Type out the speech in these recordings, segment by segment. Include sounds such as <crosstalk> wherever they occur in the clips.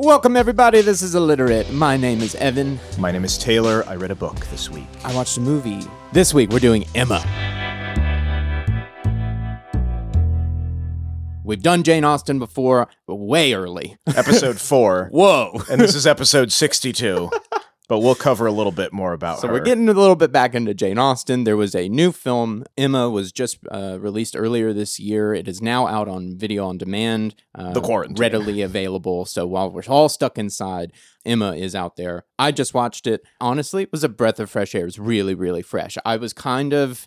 Welcome, everybody. This is Illiterate. My name is Evan. My name is Taylor. I read a book this week. I watched a movie. This week, we're doing Emma. We've done Jane Austen before, but way early. Episode four. <laughs> Whoa. and this is episode 62. <laughs> But we'll cover a little bit more about So her. we're getting a little bit back into Jane Austen. There was a new film. Emma was just uh, released earlier this year. It is now out on video on demand. Uh, The quarantine. readily <laughs> available. So while we're all stuck inside, Emma is out there. I just watched it. Honestly, it was a breath of fresh air. It was really, really fresh. I was kind of.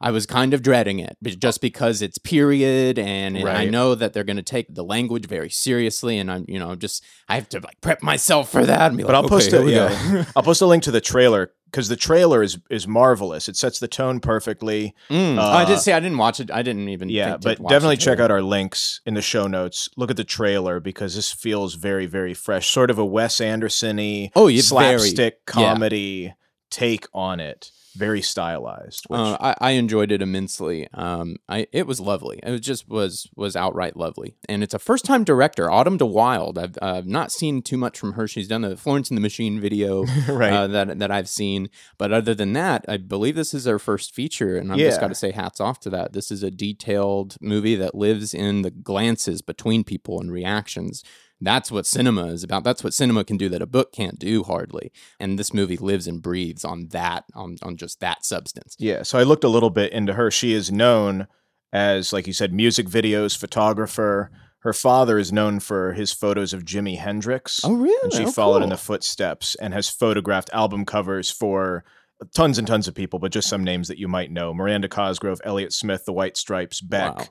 I was kind of dreading it just because it's period and, and I know that they're going to take the language very seriously and I'm you know just I have to like prep myself for that and be but like I'll post okay, a, yeah. <laughs> I'll post a link to the trailer because the trailer is is marvelous. It sets the tone perfectly. Mm. Uh, I did say I didn't watch it. I didn't even. Yeah, think to but definitely it. check out our links in the show notes. Look at the trailer because this feels very, very fresh. Sort of a Wes Anderson-y Oh, yeah, very- slapstick yeah. comedy take on it. Very stylized. Which, Uh, I, I enjoyed it immensely. Um, I it was lovely. It just was was outright lovely, and it's a first time director, Autumn de Wilde. I've uh, not seen too much from her. She's done the Florence and the Machine video <laughs> right. uh, that that I've seen, but other than that, I believe this is her first feature, and I've just got to say hats off to that. This is a detailed movie that lives in the glances between people and reactions. That's what cinema is about. That's what cinema can do that a book can't do hardly. And this movie lives and breathes on that, on on just that substance. Yeah, so I looked a little bit into her. She is known as, like you said, music videos photographer. Her father is known for his photos of Jimi Hendrix. Oh, really? And she Oh, followed in the footsteps and has photographed album covers for tons and tons of people, but just some names that you might know Miranda Cosgrove, Elliott Smith, The White Stripes, Beck. Wow.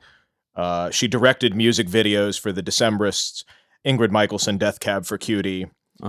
Uh, she directed music videos for the Decemberists, Ingrid Michaelson, Death Cab for Cutie.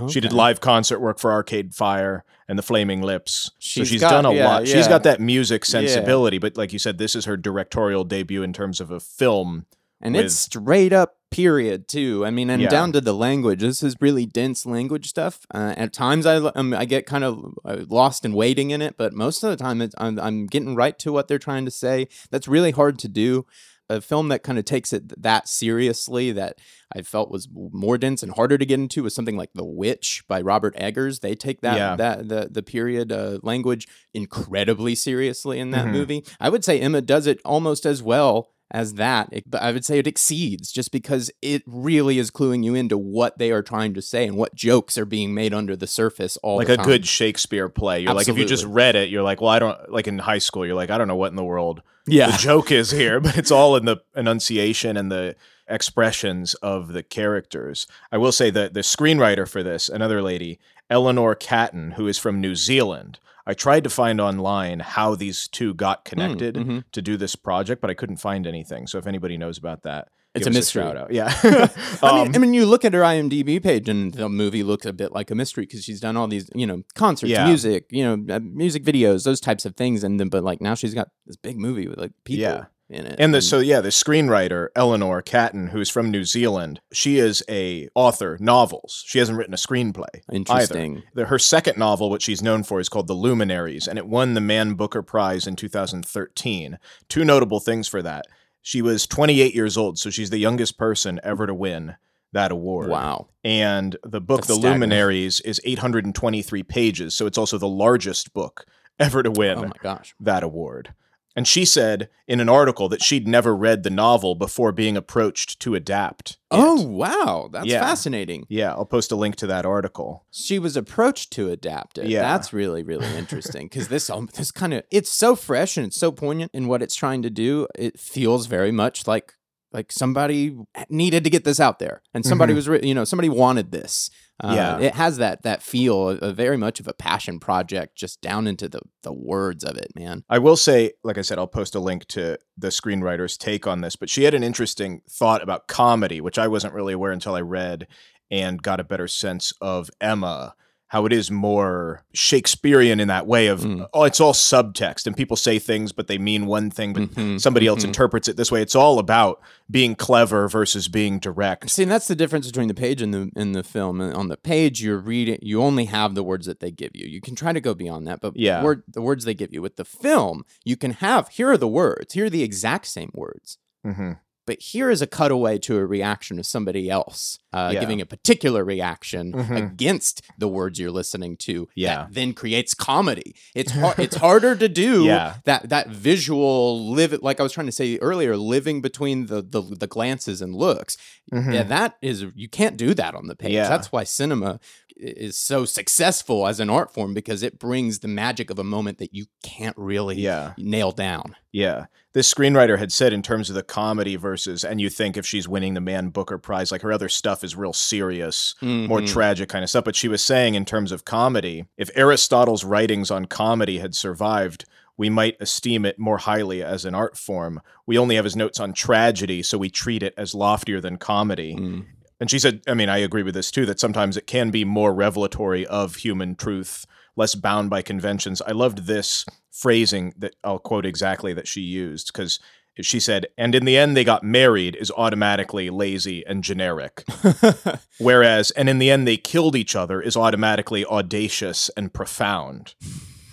She did live concert work for Arcade Fire and the Flaming Lips. She's so she's got- done a yeah, lot. She's got that music sensibility, but like you said, this is her directorial debut in terms of a film. and with- it's straight up period too. I mean, and Yeah. down to the language. This is really dense language stuff. Uh, at times, I um, I get kind of uh, lost in waiting in it, but most of the time, it's, I'm I'm getting right to what they're trying to say. That's really hard to do. A film that kind of takes it that seriously that I felt was more dense and harder to get into was something like The Witch by Robert Eggers. They take that Yeah. that the the period uh, language incredibly seriously in that Mhm. movie. I would say Emma does it almost as well as that, it- I would say it exceeds just because it really is cluing you into what they are trying to say and what jokes are being made under the surface all like a time. good Shakespeare play. You're like, if you just read it, you're like, well, I don't like in high school. You're like, I don't know what in the world yeah. the <laughs> joke is here, <laughs> but it's all in the enunciation and the expressions of the characters. I will say that the screenwriter for this, another lady, Eleanor Catton, who is from New Zealand. I tried to find online how these two got connected mhm. to do this project, but I couldn't find anything. So if anybody knows about that, It's a mystery. out. Yeah. <laughs> I <laughs> Um, mean, I mean, you look at her IMDb page, and the movie looks a bit like a mystery because she's done all these, you know, concerts, Yeah. music, you know, uh, music videos, those types of things, and then, but like now she's got this big movie with like people Yeah. In it, And the so yeah, the screenwriter Eleanor Catton, who's from New Zealand, she is a author novels. She hasn't written a screenplay. interesting. The, her second novel, what she's known for, is called The Luminaries, and it won the Man Booker Prize in 2013. Two notable things for that. She was 28 years old, so she's the youngest person ever to win that award. Wow, And the book, That's The staggering. Luminaries, is 823 pages, so it's also the largest book ever to win oh my gosh, that award. And she said in an article that she'd never read the novel before being approached to adapt. it. oh wow, that's Yeah. fascinating. yeah, I'll post a link to that article. she was approached to adapt it. Yeah. That's really, really interesting because this, um, this kind of, it's so fresh and it's so poignant in what it's trying to do. It feels very much like, like somebody needed to get this out there and somebody Mhm. was, re- you know, somebody wanted this. Uh, Yeah. it has that that feel, a, a very much of a passion project, just down into the the words of it, man. I will say, like I said, I'll post a link to the screenwriter's take on this, but she had an interesting thought about comedy, which I wasn't really aware until I read and got a better sense of Emma. How it is more Shakespearean in that way of Mm. oh, it's all subtext and people say things, but they mean one thing, but Mhm, somebody else mhm. interprets it this way. It's all about being clever versus being direct. See, and that's the difference between the page and the in the film. On the page, you're reading, you only have the words that they give you. You can try to go beyond that, but Yeah. word, the words they give you with the film, you can have here are the words, here are the exact same words, hmm but here is a cutaway to a reaction of somebody else. Uh, Yeah. giving a particular reaction Mhm. against the words you're listening to. Yeah. that then creates comedy. It's <laughs> it's harder to do. Yeah. that that visual live like I was trying to say earlier, living between the the, the glances and looks. Mhm. Yeah, that is you can't do that on the page. Yeah. That's why cinema is so successful as an art form because it brings the magic of a moment that you can't really Yeah. nail down. Yeah. This screenwriter had said in terms of the comedy versus, and you think if she's winning the Man Booker Prize, like her other stuff is real serious, more Mhm. tragic kind of stuff. But she was saying in terms of comedy, if Aristotle's writings on comedy had survived, we might esteem it more highly as an art form. We only have his notes on tragedy, so we treat it as loftier than comedy. Mm. And she said, I mean, I agree with this too, that sometimes it can be more revelatory of human truth, less bound by conventions. I loved this phrasing that I'll quote exactly that she used because she said, and in the end, they got married is automatically lazy and generic. <laughs> Whereas, and in the end, they killed each other is automatically audacious and profound.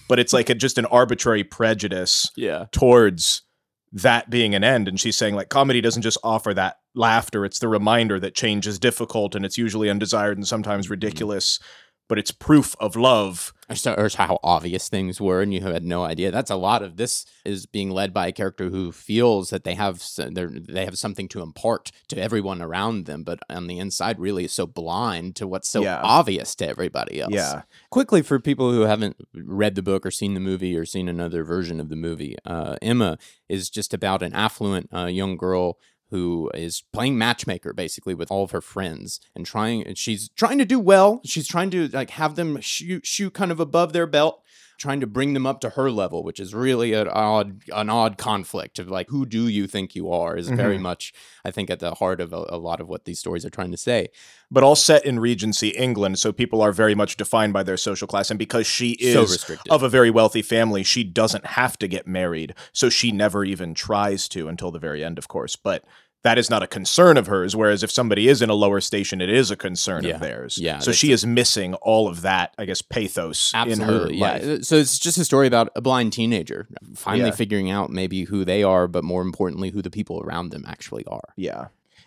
But it's like a, just an arbitrary prejudice yeah. towards that being an end. And she's saying, like, comedy doesn't just offer that laughter, it's the reminder that change is difficult and it's usually undesired and sometimes mm-hmm. ridiculous, but it's proof of love. Or, so, or how obvious things were, and you had no idea. That's a lot of this is being led by a character who feels that they have they have something to impart to everyone around them, but on the inside, really is so blind to what's so Yeah. obvious to everybody else. Yeah. quickly for people who haven't read the book or seen the movie or seen another version of the movie uh, emma is just about an affluent uh, young girl who is playing matchmaker basically with all of her friends and trying and she's trying to do well she's trying to like have them shoot shoot kind of above their belt trying to bring them up to her level which is really an odd an odd conflict of like who do you think you are is very Mhm. much i think at the heart of a, a lot of what these stories are trying to say But all set in Regency England, so people are very much defined by their social class. And because she is so of a very wealthy family, she doesn't have to get married. So she never even tries to until the very end, of course. But that is not a concern of hers. Whereas if somebody is in a lower station, it is a concern Yeah. of theirs. Yeah, So she is missing all of that, I guess, pathos Absolutely, in her yeah. life. So it's just a story about a blind teenager finally Yeah. figuring out maybe who they are, but more importantly, who the people around them actually are. Yeah.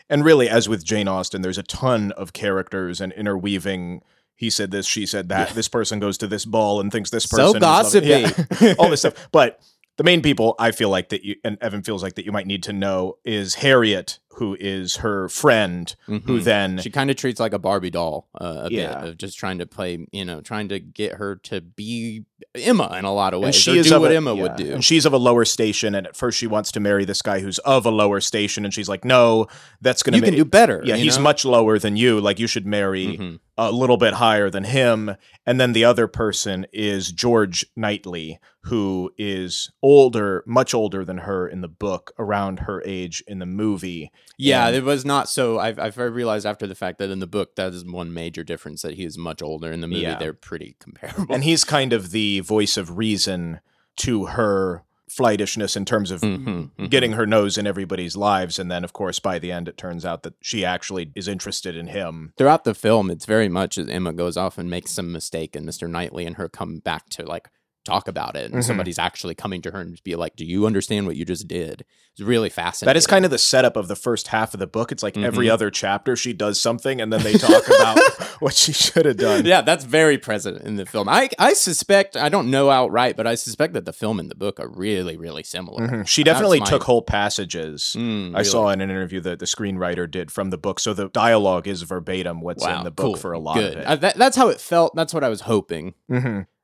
And really, as with Jane Austen, there's a ton of characters and interweaving. He said this, she said that. This person goes to this ball and thinks this So person. is loving- gossipy. Yeah. <laughs> all this stuff. But the main people I feel like that you and Evan feels like that you might need to know is Harriet, who is her friend, who Mhm. then She kind of treats like a Barbie doll uh, a Yeah. bit of just trying to play, you know, trying to get her to be Emma in a lot of ways. and she is do what a, Emma yeah. would do. And she's of a lower station, and at first she wants to marry this guy who's of a lower station, and she's like, "No, that's gonna you make can do better. yeah, he's know? much lower than you. Like you should marry Mhm. a little bit higher than him. And then the other person is George Knightley, who is older, much older than her in the book, around her age in the movie. Yeah, And- it was not so. I've, I've realized after the fact that in the book, that is one major difference that he is much older. In the movie, Yeah. they're pretty <laughs> comparable. And he's kind of the voice of reason to her flightishness in terms of Mhm, mhm. getting her nose in everybody's lives. And then, of course, by the end, it turns out that she actually is interested in him. throughout the film, it's very much as Emma goes off and makes some mistake, and Mr. Knightley and her come back to like talk about it, and Mhm. somebody's actually coming to her and be like, "Do you understand what you just did?" It's really fascinating. That is kind of the setup of the first half of the book. It's like every Mhm. other chapter she does something and then they talk about <laughs> what she should have done. yeah, that's very present in the film. I I suspect I don't know outright, but I suspect that the film and the book are really really similar. Mhm. She definitely my- took whole passages. Mm, I really. saw in an interview that the screenwriter did from the book. So the dialogue is verbatim what's Wow, in the book cool. for a lot Good. of it. Uh, that, that's how it felt. That's what I was hoping.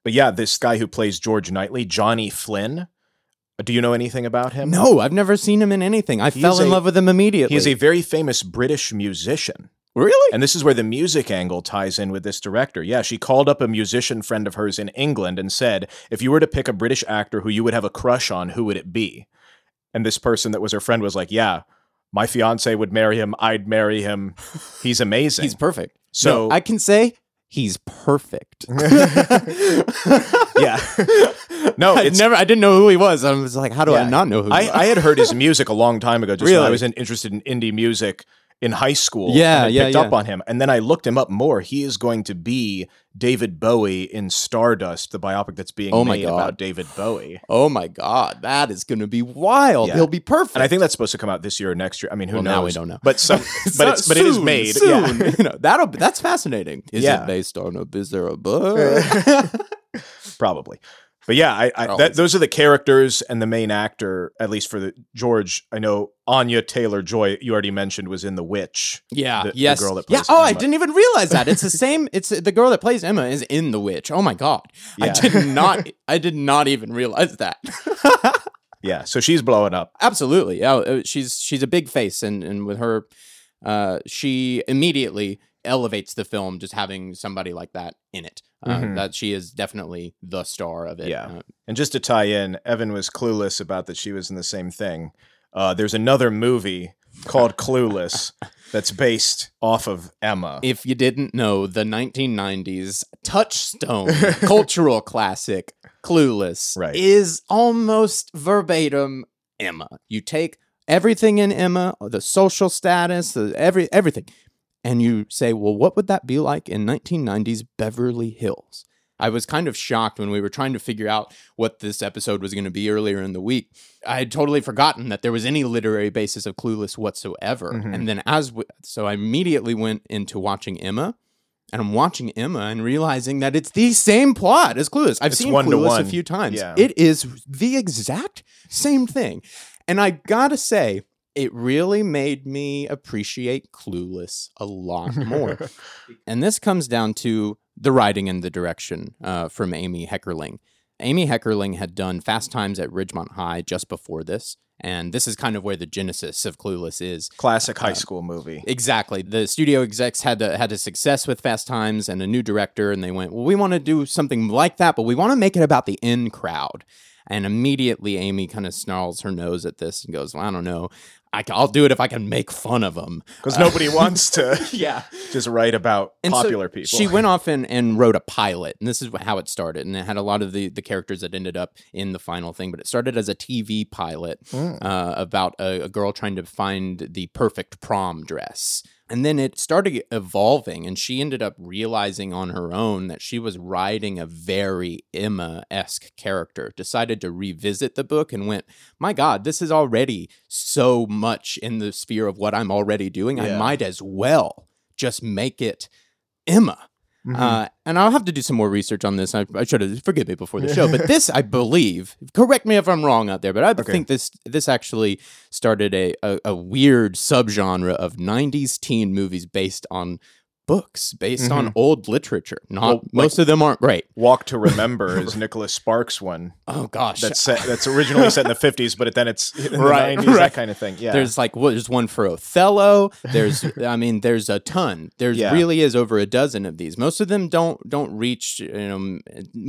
But yeah, this guy who plays George Knightley, Johnny Flynn. Uh, do you know anything about him? No, I've never seen him in anything. I fell in a- love with him immediately. He's a very famous British musician. really. And this is where the music angle ties in with this director. Yeah, she called up a musician friend of hers in England and said, if you were to pick a British actor who you would have a crush on, who would it be? And this person that was her friend was like, yeah, my fiance would marry him. I'd marry him. He's amazing. <laughs> He's perfect. So- No, I can say he's perfect. <laughs> yeah. No, I it's- never. I didn't know who he was. I was like, how do I not know who? I, I had heard his music a long time ago. Just when I was in, interested in indie music, in high school. Yeah, and I yeah, picked yeah. up on him, and then I looked him up more. He is going to be David Bowie in Stardust, the biopic that's being Oh made God. about David Bowie. Oh my god, that is going to be wild. Yeah. He'll be perfect. And I think that's supposed to come out this year or next year. I mean, who Well, knows? now we don't know. But some, <laughs> but it's but it is made. soon. Yeah. <laughs> you know that'll that's fascinating. Is Yeah. it based on a? Is there a book? <laughs> probably. But yeah, I, I that, those are the characters and the main actor, at least for the George. I know Anya Taylor Joy. You already mentioned was in The Witch. Yeah. The- the yes. girl that yeah. Oh, I didn't even realize that. It's the <laughs> same. It's the girl that plays Emma is in The Witch. Oh my god. I did not. <laughs> I did not even realize that. <laughs> Yeah, so she's blowing up. Absolutely. Yeah. uh, She's she's a big face, and and with her, uh, she immediately elevates the film just having somebody like that in it. Uh, Mhm. That she is definitely the star of it. Yeah. Uh, And just to tie in, Evan was clueless about that she was in the same thing. Uh, there's another movie called Clueless <laughs> that's based off of Emma. if you didn't know, the 1990s touchstone <laughs> cultural classic, Clueless, Right. is almost verbatim Emma. You take everything in Emma, the social status, the every everything, and you say, well, what would that be like in 1990s Beverly Hills? I was kind of shocked when we were trying to figure out what this episode was going to be earlier in the week. I had totally forgotten that there was any literary basis of Clueless whatsoever. Mhm. And then as w- so I immediately went into watching Emma, and I'm watching Emma and realizing that it's the same plot as Clueless. I've It's seen one Clueless a few times. Yeah. It is the exact same thing. And I gotta say, it really made me appreciate Clueless a lot more. <laughs> and this comes down to the writing and the direction uh, from Amy Heckerling. Amy Heckerling had done Fast Times at Ridgemont High just before this. And this is kind of where the genesis of Clueless is. Classic high Uh, school movie. Exactly. The studio execs had a, had a success with Fast Times and a new director, and they went, "Well, we want to do something like that, but we want to make it about the in crowd." And immediately, Amy kind of snarls her nose at this and goes, well, "I don't know. I, will do it if I can make fun of them." Because nobody wants to <laughs> Yeah. just write about And so popular people. She went off and, and wrote a pilot, and this is how it started. And it had a lot of the, the characters that ended up in the final thing, but it started as a TV pilot Mm. uh, about a, a girl trying to find the perfect prom dress. And then it started evolving, and she ended up realizing on her own that she was writing a very Emma esque character. Decided to revisit the book and went, My God, this is already so much in the sphere of what I'm already doing. I might as well just make it Emma. Mhm. Uh, and I'll have to do some more research on this. I, I should have forgive me before the show, but <laughs> this I believe. Correct me if I'm wrong out there, but I Okay. think this this actually started a, a a weird subgenre of '90s teen movies based on books, based on old literature. Not Mm-hmm. Well, like- most of them aren't great. Walk to Remember <laughs> is Nicholas Sparks one Oh gosh, that's set, that's originally set in the 50s, but then it's <laughs> Right, 90s, right. that kind of thing. Yeah. There's like well, there's one for Othello. There's <laughs> I mean there's a ton. There's Yeah. really is over a dozen of these. Most of them don't don't reach you know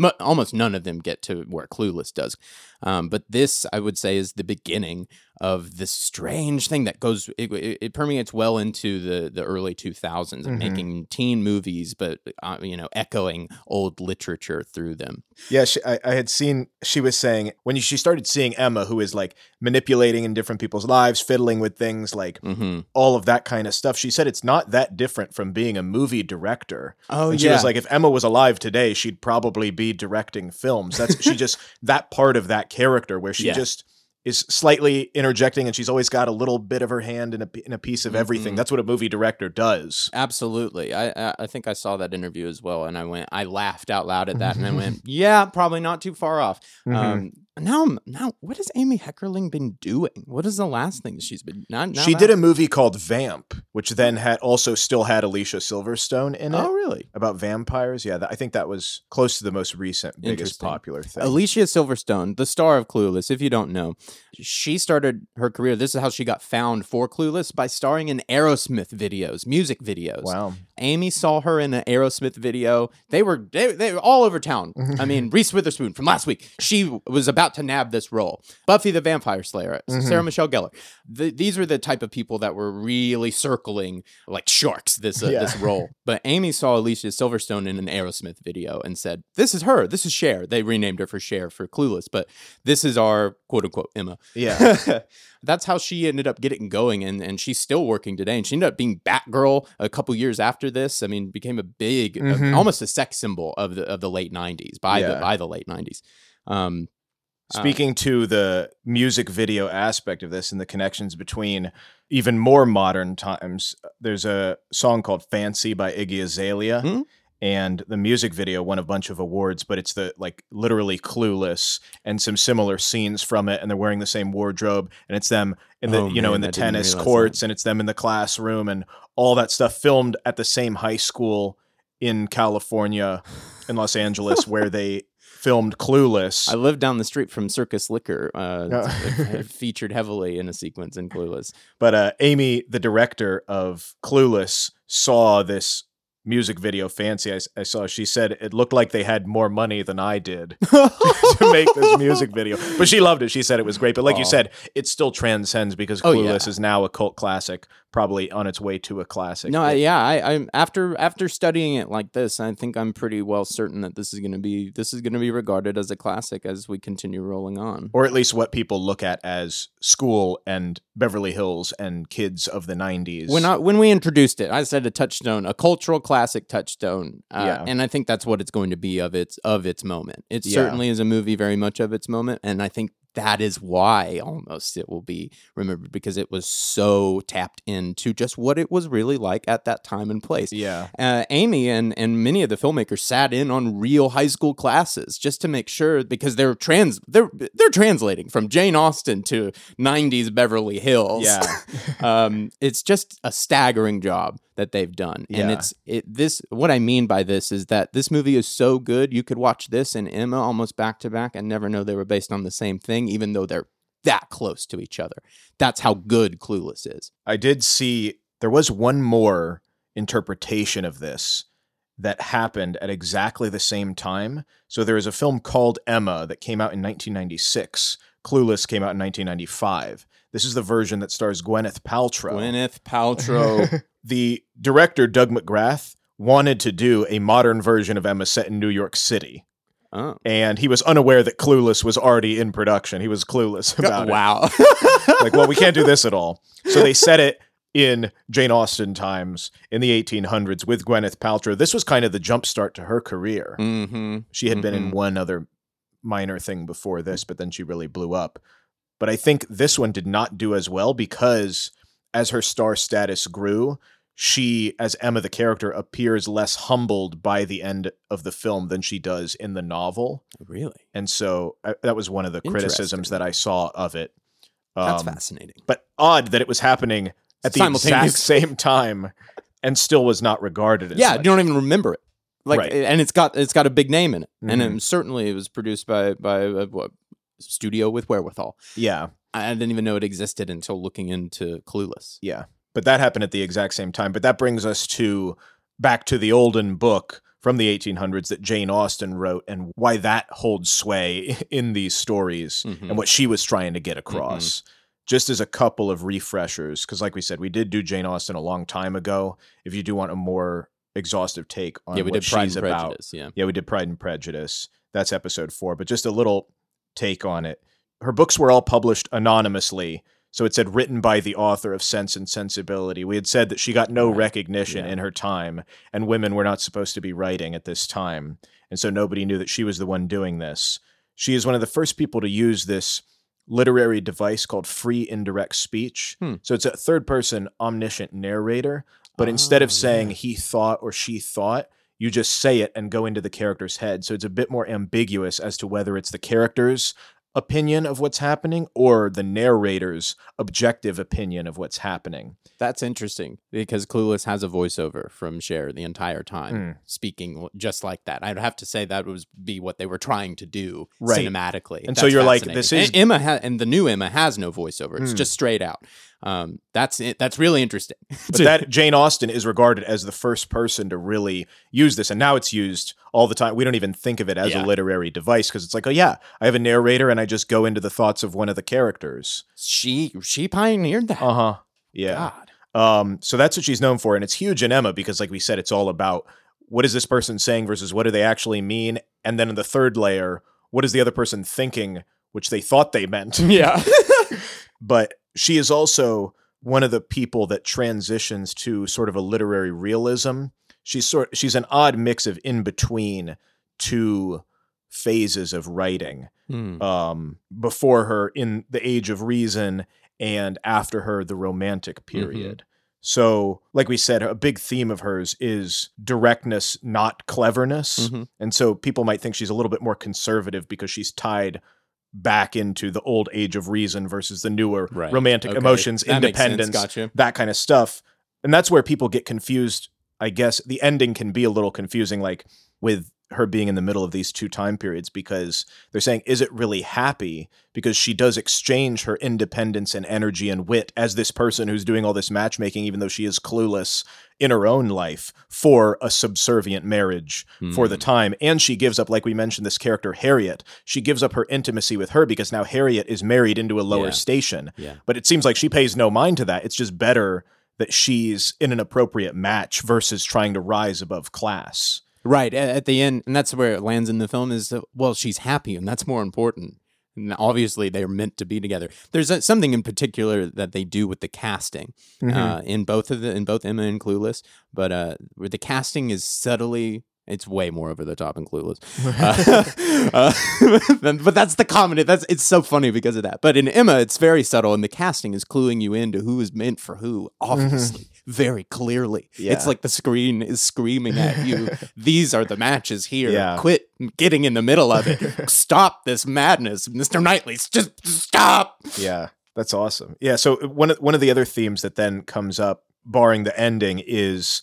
m- almost none of them get to where Clueless does. Um, but this I would say is the beginning of this strange thing that goes it, it, permeates well into the the early 2000s of Mhm. making teen movies but uh, you know echoing old literature through them. Yeah, she, I, I had seen. She was saying when she started seeing Emma, who is like manipulating in different people's lives, fiddling with things, like Mhm. all of that kind of stuff. She said it's not that different from being a movie director. Oh and she was like, if Emma was alive today, she'd probably be directing films. That's she just that part of that character where she <laughs> Yeah. just is slightly interjecting, and she's always got a little bit of her hand in a in a piece of everything. Mhm. That's what a movie director does. Absolutely. I, I think I saw that interview as well, and I went. I laughed out loud at that, and I went, <laughs> "Yeah, probably not too far off." Mhm. Um, now, I'm- now, what has Amy Heckerling been doing? What is the last thing she's been? Not, she that- did a movie called Vamp, which oh. then had also still had Alicia Silverstone in it. Oh, really? about vampires. Yeah, that, I think that was close to the most recent, biggest popular thing. Alicia Silverstone, the star of Clueless, if you don't know, she started her career. This is how she got found for Clueless by starring in Aerosmith videos, music videos. wow. Amy saw her in an Aerosmith video. They were they, they were all over town. <laughs> I mean, Reese Witherspoon from last week. She was about to nab this role. Buffy the Vampire Slayer, Sarah Michelle Gellar. Th these are the type of people that were really circling like sharks this uh, Yeah. this <laughs> role. But Amy saw Alicia Silverstone in an Aerosmith video and said, "This is her. This is Cher." They renamed her for Cher for Clueless, but this is our quote unquote Emma. Yeah. <laughs> That's how she ended up getting going, and, and she's still working today. And she ended up being Batgirl a couple years after this. I mean, became a big, uh, Mhm. almost a sex symbol of the of the late '90s by the by the late '90s. Um, Uh, Speaking to the music video aspect of this and the connections between even more modern times, there's a song called Fancy by Iggy Azalea. Hmm. And the music video won a bunch of awards, but it's the like literally clueless and some similar scenes from it, and they're wearing the same wardrobe, and it's them in the Oh, you know in the I tennis courts, and it's them in the classroom, and all that stuff filmed at the same high school in California, in Los Angeles, where they <laughs> <laughs> filmed Clueless. I lived down the street from Circus Liquor. Uh, Yeah. it- <laughs> it featured heavily in a sequence in Clueless. But uh, Amy, the director of Clueless, saw this music video fancy I saw. She said it looked like they had more money than I did <laughs> to make this music video. But she loved it. She said it was great. But like you said, it still transcends because Oh, Clueless yeah. is now a cult classic, probably on its way to a classic. No, I, yeah, I, I'm after after studying it like this, I think I'm pretty well certain that this is going to be this is going to be regarded as a classic as we continue rolling on. or at least what people look at as school and Beverly Hills and kids of the 90s. When I, when we introduced it, I said a touchstone, a cultural classic touchstone, uh, Yeah. and I think that's what it's going to be of its of its moment. It Yeah. certainly is a movie very much of its moment, and I think that is why almost it will be remembered because it was so tapped into just what it was really like at that time and place. yeah. uh, Amy and and many of the filmmakers sat in on real high school classes just to make sure because they're trans they're they're translating from Jane Austen to 90s Beverly Hills. Yeah. <laughs> um, it's just a staggering job that they've done, and it's it this what I mean by this is that this movie is so good you could watch this and Emma almost back to back and never know they were based on the same thing, even though they're that close to each other. That's how good Clueless is. I did see there was one more interpretation of this that happened at exactly the same time. So there is a film called Emma that came out in 1996. Clueless came out in 1995. This is the version that stars Gwyneth Paltrow. Gwyneth Paltrow. <laughs> the director Doug McGrath wanted to do a modern version of Emma set in New York City. oh. And he was unaware that Clueless was already in production. He was clueless about it wow. <laughs> like, well, we can't do this at all. So they set it in Jane Austen times in the 1800s with Gwyneth Paltrow. This was kind of the jumpstart to her career. mm-hmm. She had been in Mhm. one other minor thing before this, but then she really blew up. But I think this one did not do as well because as her star status grew, she, as Emma the character, appears less humbled by the end of the film than she does in the novel. Really? And so uh, that was one of the criticisms that I saw of it. That's Um, fascinating. but odd that it was happening at the exact same time and still was not regarded as Yeah, much. you don't even remember it. Like, Right. and it's got it's got a big name in it, and Mhm. it, certainly it was produced by by a, what, studio with wherewithal. yeah I didn't even know it existed until looking into Clueless. yeah but that happened at the exact same time but that brings us to back to the olden book from the 1800s that Jane Austen wrote and why that holds sway <laughs> in these stories Mhm. and what she was trying to get across just as a couple of refreshers because like we said we did do Jane Austen a long time ago if you do want a more exhaustive take on yeah, we what did Pride she's and about Prejudice. Yeah, Yeah, we did Pride and Prejudice. That's episode four, but just a little take on it. Her books were all published anonymously. So it said written by the author of Sense and Sensibility. We had said that she got no recognition Yeah. in her time, and women were not supposed to be writing at this time. And so nobody knew that she was the one doing this. She is one of the first people to use this literary device called free indirect speech. Hmm. So it's a third person omniscient narrator, but instead of Ah, saying yeah. he thought or she thought, you just say it and go into the character's head. So it's a bit more ambiguous as to whether it's the character's opinion of what's happening or the narrator's objective opinion of what's happening. that's interesting because Clueless has a voiceover from Cher the entire time, Mm. speaking just like that. I'd have to say that was be what they were trying to do Right. cinematically. And so you're like, this And is- Emma ha- and the new Emma has no voiceover. It's Mm. just straight out. Um, that's it. That's really interesting. <laughs> But that Jane Austen is regarded as the first person to really use this, and now it's used all the time. We don't even think of it as Yeah. a literary device because it's like, oh yeah, I have a narrator, and I just go into the thoughts of one of the characters. she she pioneered that. Uh huh. Yeah. God. Um, so that's what she's known for, and it's huge in Emma because, like we said, it's all about what is this person saying versus what do they actually mean, and then in the third layer, what is the other person thinking, which they thought they meant. <laughs> <laughs> Yeah. But she is also one of the people that transitions to sort of a literary realism. She's sort she's an odd mix of in between two phases of writing. Hmm. Um, before her in the Age of Reason and after her the Romantic period. So, like we said, a big theme of hers is directness, not cleverness. Mhm. And so people might think she's a little bit more conservative because she's tied back into the old age of reason versus the newer Right. romantic Okay. emotions, That independence, Gotcha. that kind of stuff. And that's where people get confused. I guess the ending can be a little confusing, like with her being in the middle of these two time periods, because they're saying, is it really happy? Because she does exchange her independence and energy and wit as this person who's doing all this matchmaking, even though she is clueless in her own life, for a subservient marriage for the hmm. time. And she gives up, like we mentioned, this character, Harriet. She gives up her intimacy with her because now Harriet is married into a lower Yeah. station. Yeah. But it seems like she pays no mind to that. It's just better that she's in an appropriate match versus trying to rise above class. Right at the end, and that's where it lands in the film. Is well, she's happy, and that's more important. And obviously, they're meant to be together. There's something in particular that they do with the casting uh, in both of the in both Emma and Clueless, but uh, where the casting is subtly. It's way more over the top in Clueless, <laughs> uh, <laughs> uh, <laughs> but that's the comedy. That's it's so funny because of that. But in Emma, it's very subtle, and the casting is cluing you into who is meant for who. Obviously, very clearly, it's like the screen is screaming at you. <laughs> These are the matches here. Yeah. Quit getting in the middle of it. <laughs> Stop this madness, Mister Knightley. Just stop. Yeah, that's awesome. Yeah, so one of one of the other themes that then comes up, barring the ending, is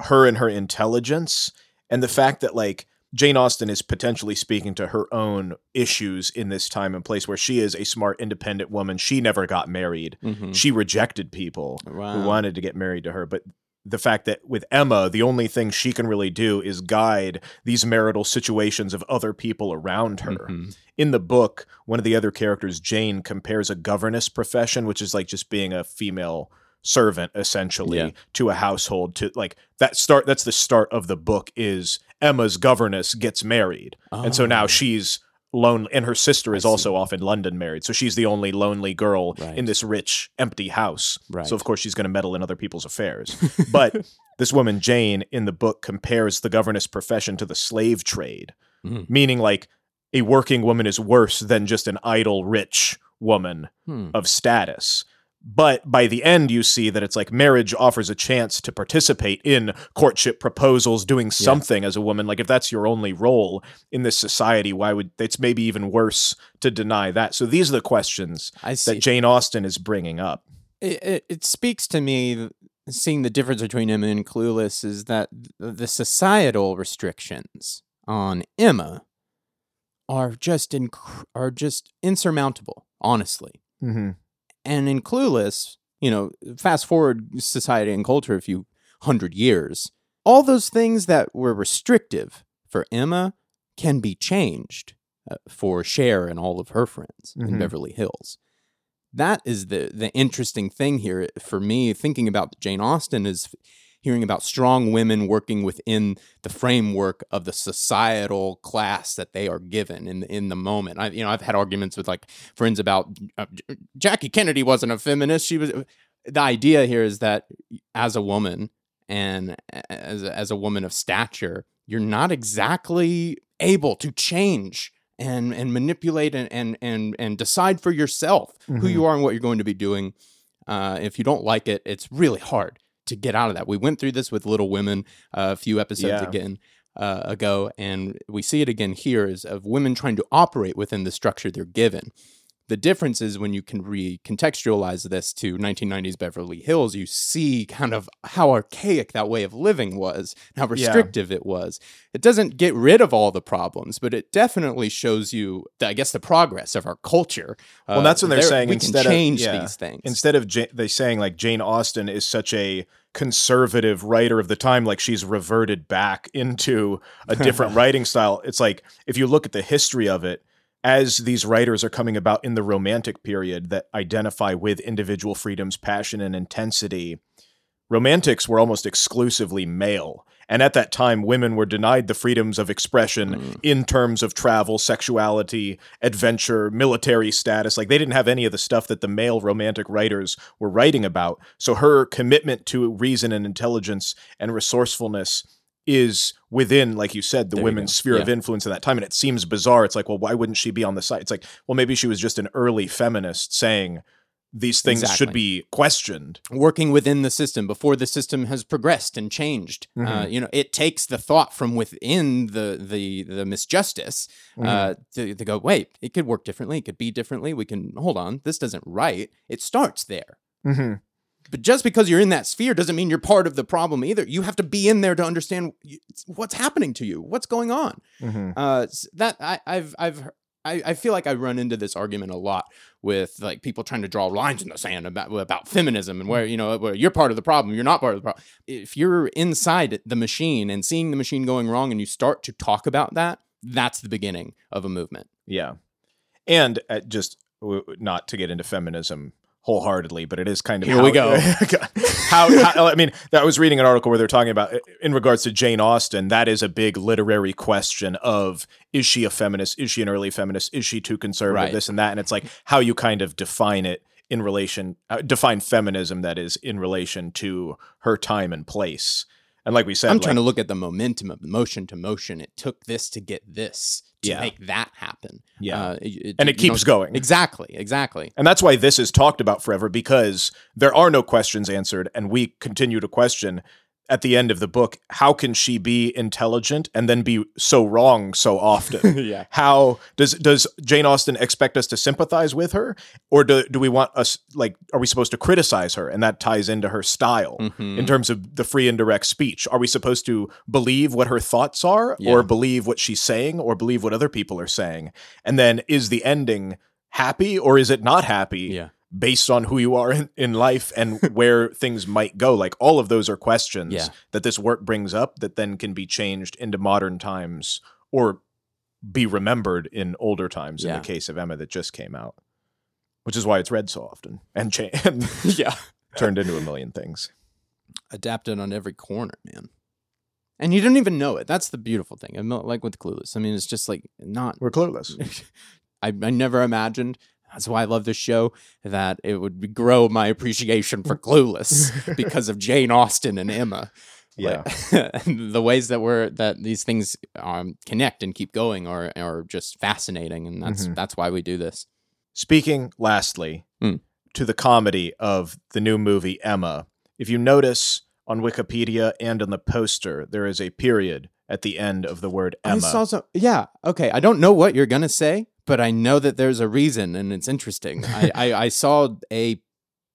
her and her intelligence and the fact that like Jane Austen is potentially speaking to her own issues in this time and place where she is a smart, independent woman. She never got married. Mhm. She rejected people Wow. who wanted to get married to her, but the fact that with Emma, the only thing she can really do is guide these marital situations of other people around her Mhm. in the book, one of the other characters, Jane, compares a governess profession, which is like just being a female servant essentially Yeah. to a household to like that start that's the start of the book is Emma's governess gets married. And so now Oh. she's lonely and her sister is also off in London married. So she's the only lonely girl Right. in this rich empty house. Right. So of course she's going to meddle in other people's affairs. <laughs> but this woman Jane in the book compares the governess profession to the slave trade, Mhm. meaning like a working woman is worse than just an idle rich woman Hmm. of status. But by the end, you see that it's like marriage offers a chance to participate in courtship proposals, doing something as a woman. Like, if that's your only role in this society, why would it's maybe even worse to deny that? So, these are the questions that Jane Austen is bringing up. it, it, it speaks to me seeing the difference between Emma and Clueless is that the societal restrictions on Emma are just inc- are just insurmountable, honestly. Mm-hmm. And in Clueless, you know, fast forward society and culture a few hundred years, all those things that were restrictive for Emma can be changed uh, for Cher and all of her friends in Mhm. Beverly Hills. That is the the interesting thing here for me. Thinking about Jane Austen is hearing about strong women working within the framework of the societal class that they are given in in the moment. I you know I've had arguments with like friends about uh, Jackie Kennedy wasn't a feminist. She was. The idea here is that as a woman and as a, as a woman of stature, you're not exactly able to change and and manipulate and and and, and decide for yourself who Mhm. you are and what you're going to be doing. Uh, if you don't like it, it's really hard to get out of that. We went through this with Little Women uh, a few episodes Yeah. again uh, ago, and we see it again here is of women trying to operate within the structure they're given. The difference is when you can recontextualize this to 1990s Beverly Hills, you see kind of how archaic that way of living was, how restrictive it was. It doesn't get rid of all the problems, but it definitely shows you, I guess, the progress of our culture. Well, that's uh, when they're saying we instead can change of yeah, these things. instead of ja- they saying like Jane Austen is such a conservative writer of the time like she's reverted back into a different <laughs> writing style it's like if you look at the history of it as these writers are coming about in the romantic period that identify with individual freedoms passion and intensity romantics were almost exclusively male. And at that time women were denied the freedoms of expression Mm. in terms of travel sexuality adventure military status. Like they didn't have any of the stuff that the male romantic writers were writing about. So her commitment to reason and intelligence and resourcefulness is within like you said the There women's sphere of influence in that time and it seems bizarre it's like well why wouldn't she be on the site? it's like well maybe she was just an early feminist saying these things should be questioned working within the system before the system has progressed and changed. Uh, Mhm. you know, it takes the thought from within the the the misjustice Mm-hmm. uh, to, to go. Wait, it could work differently. It could be differently. We can hold on. This doesn't right. It starts there. mm-hmm. But just because you're in that sphere doesn't mean you're part of the problem either. You have to be in there to understand what's happening to you, what's going on. Mm-hmm. Uh, that I, I've I've I, I feel like I run into this argument a lot with like people trying to draw lines in the sand about about feminism and where you know where you're part of the problem, you're not part of the problem. If you're inside the machine and seeing the machine going wrong, and you start to talk about that, that's the beginning of a movement. Yeah. And uh, just not to get into feminism wholeheartedly, but it is kind of Here how, we go. <laughs> how, how I mean, I was reading an article where they're talking about in regards to Jane Austen, that is a big literary question of is she a feminist? Is she an early feminist? Is she too conservative? Right. This and that, and it's like how you kind of define it in relation, uh, define feminism that is in relation to her time and place. And like we said, I'm like, trying to look at the momentum of motion to motion. It took this to get this to Yeah. make that happen. Yeah. Uh, it- and it keeps don't- going. Exactly. Exactly. And that's why this is talked about forever because there are no questions answered, and we continue to question at the end of the book how can she be intelligent and then be so wrong so often? <laughs> yeah. how does does Jane Austen expect us to sympathize with her, or do do we want us like are we supposed to criticize her, and that ties into her style Mhm. in terms of the free indirect speech? Are we supposed to believe what her thoughts are, Yeah. or believe what she's saying, or believe what other people are saying? And then is the ending happy or is it not happy? Yeah. Based on who you are in, in life and <laughs> where things might go. Like all of those are questions Yeah. that this work brings up that then can be changed into modern times or be remembered in older times in the case of Emma that just came out. Which is why it's read so often and, cha- <laughs> and <laughs> yeah. turned into a million things. adapted on every corner, man. And you don't even know it. That's the beautiful thing. I'm like with Clueless. I mean, it's just like not. We're clueless. I, I never imagined. That's why I love this show. That it would grow my appreciation for Clueless <laughs> because of Jane Austen and Emma. Yeah. <laughs> Like, the ways that we're that these things um, connect and keep going are are just fascinating, and that's Mhm. that's why we do this. Speaking lastly Hmm. to the comedy of the new movie Emma, if you notice on Wikipedia and on the poster, there is a period at the end of the word Emma. Some. Yeah. Okay. I don't know what you're gonna say, but I know that there's a reason, and it's interesting. I, <laughs> I I saw a.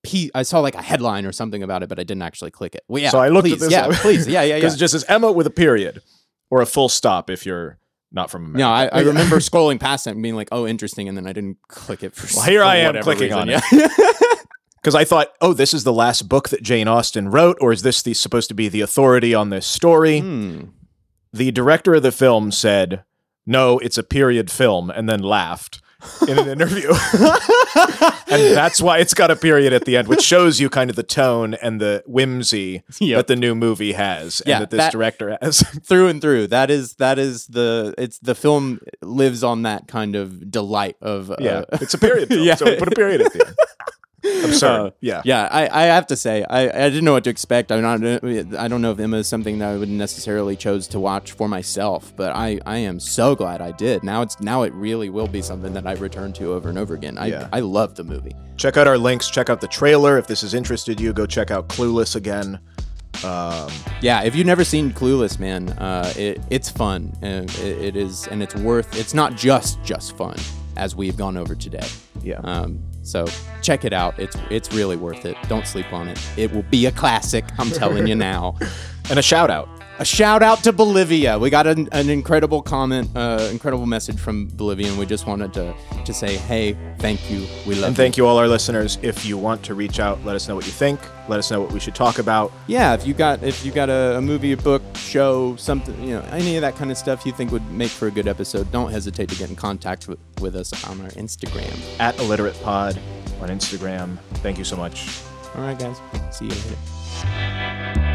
P- I saw like a headline or something about it, but I didn't actually click it. Well, yeah. So I looked at please, this Yeah, please. Yeah, yeah, <laughs> yeah. Because it just says Emma with a period or a full stop if you're not from America. No, I, I <laughs> remember scrolling past it and being like, "Oh, interesting," and then I didn't click it for. Well, here I am clicking reason. on yeah. Because I thought, oh, this is the last book that Jane Austen wrote, or is this the, supposed to be the authority on this story? Hmm. The director of the film said, no, it's a period film, and then laughed in an interview. <laughs> and that's why it's got a period at the end, which shows you kind of the tone and the whimsy Yep. that the new movie has and that this that- director has. <laughs> through and through. That is that is the it's the film lives on that kind of delight of uh, yeah, it's a period film, <laughs> Yeah. so put a period at the end. Absurd. Uh, yeah. Yeah, I, I have to say I, I didn't know what to expect. I'm not I don't know if Emma is something that I would necessarily chose to watch for myself, but I, I am so glad I did. Now it's now it really will be something that I return to over and over again. I Yeah. I love the movie. Check out our links. Check out the trailer. If this has interested you, go check out Clueless again. Um, Yeah, if you've never seen Clueless, man, uh, it, it's fun. Uh, it, it is, and it's worth. It's not just just fun, as we've gone over today. Yeah. Um, so check it out. It's it's really worth it. Don't sleep on it. It will be a classic. I'm telling you <laughs> now. And a shout out. A shout out to Bolivia. We got an, an incredible comment, uh, incredible message from Bolivia, and we just wanted to to say, hey, thank you. We love And thank you all our listeners. If you want to reach out, let us know what you think. Let us know what we should talk about. Yeah, if you got if you got a, a movie, a book, show, something, you know, any of that kind of stuff you think would make for a good episode, don't hesitate to get in contact with, with us on our Instagram. At Illiterate Pod on Instagram. Thank you so much. All right, guys. See you later.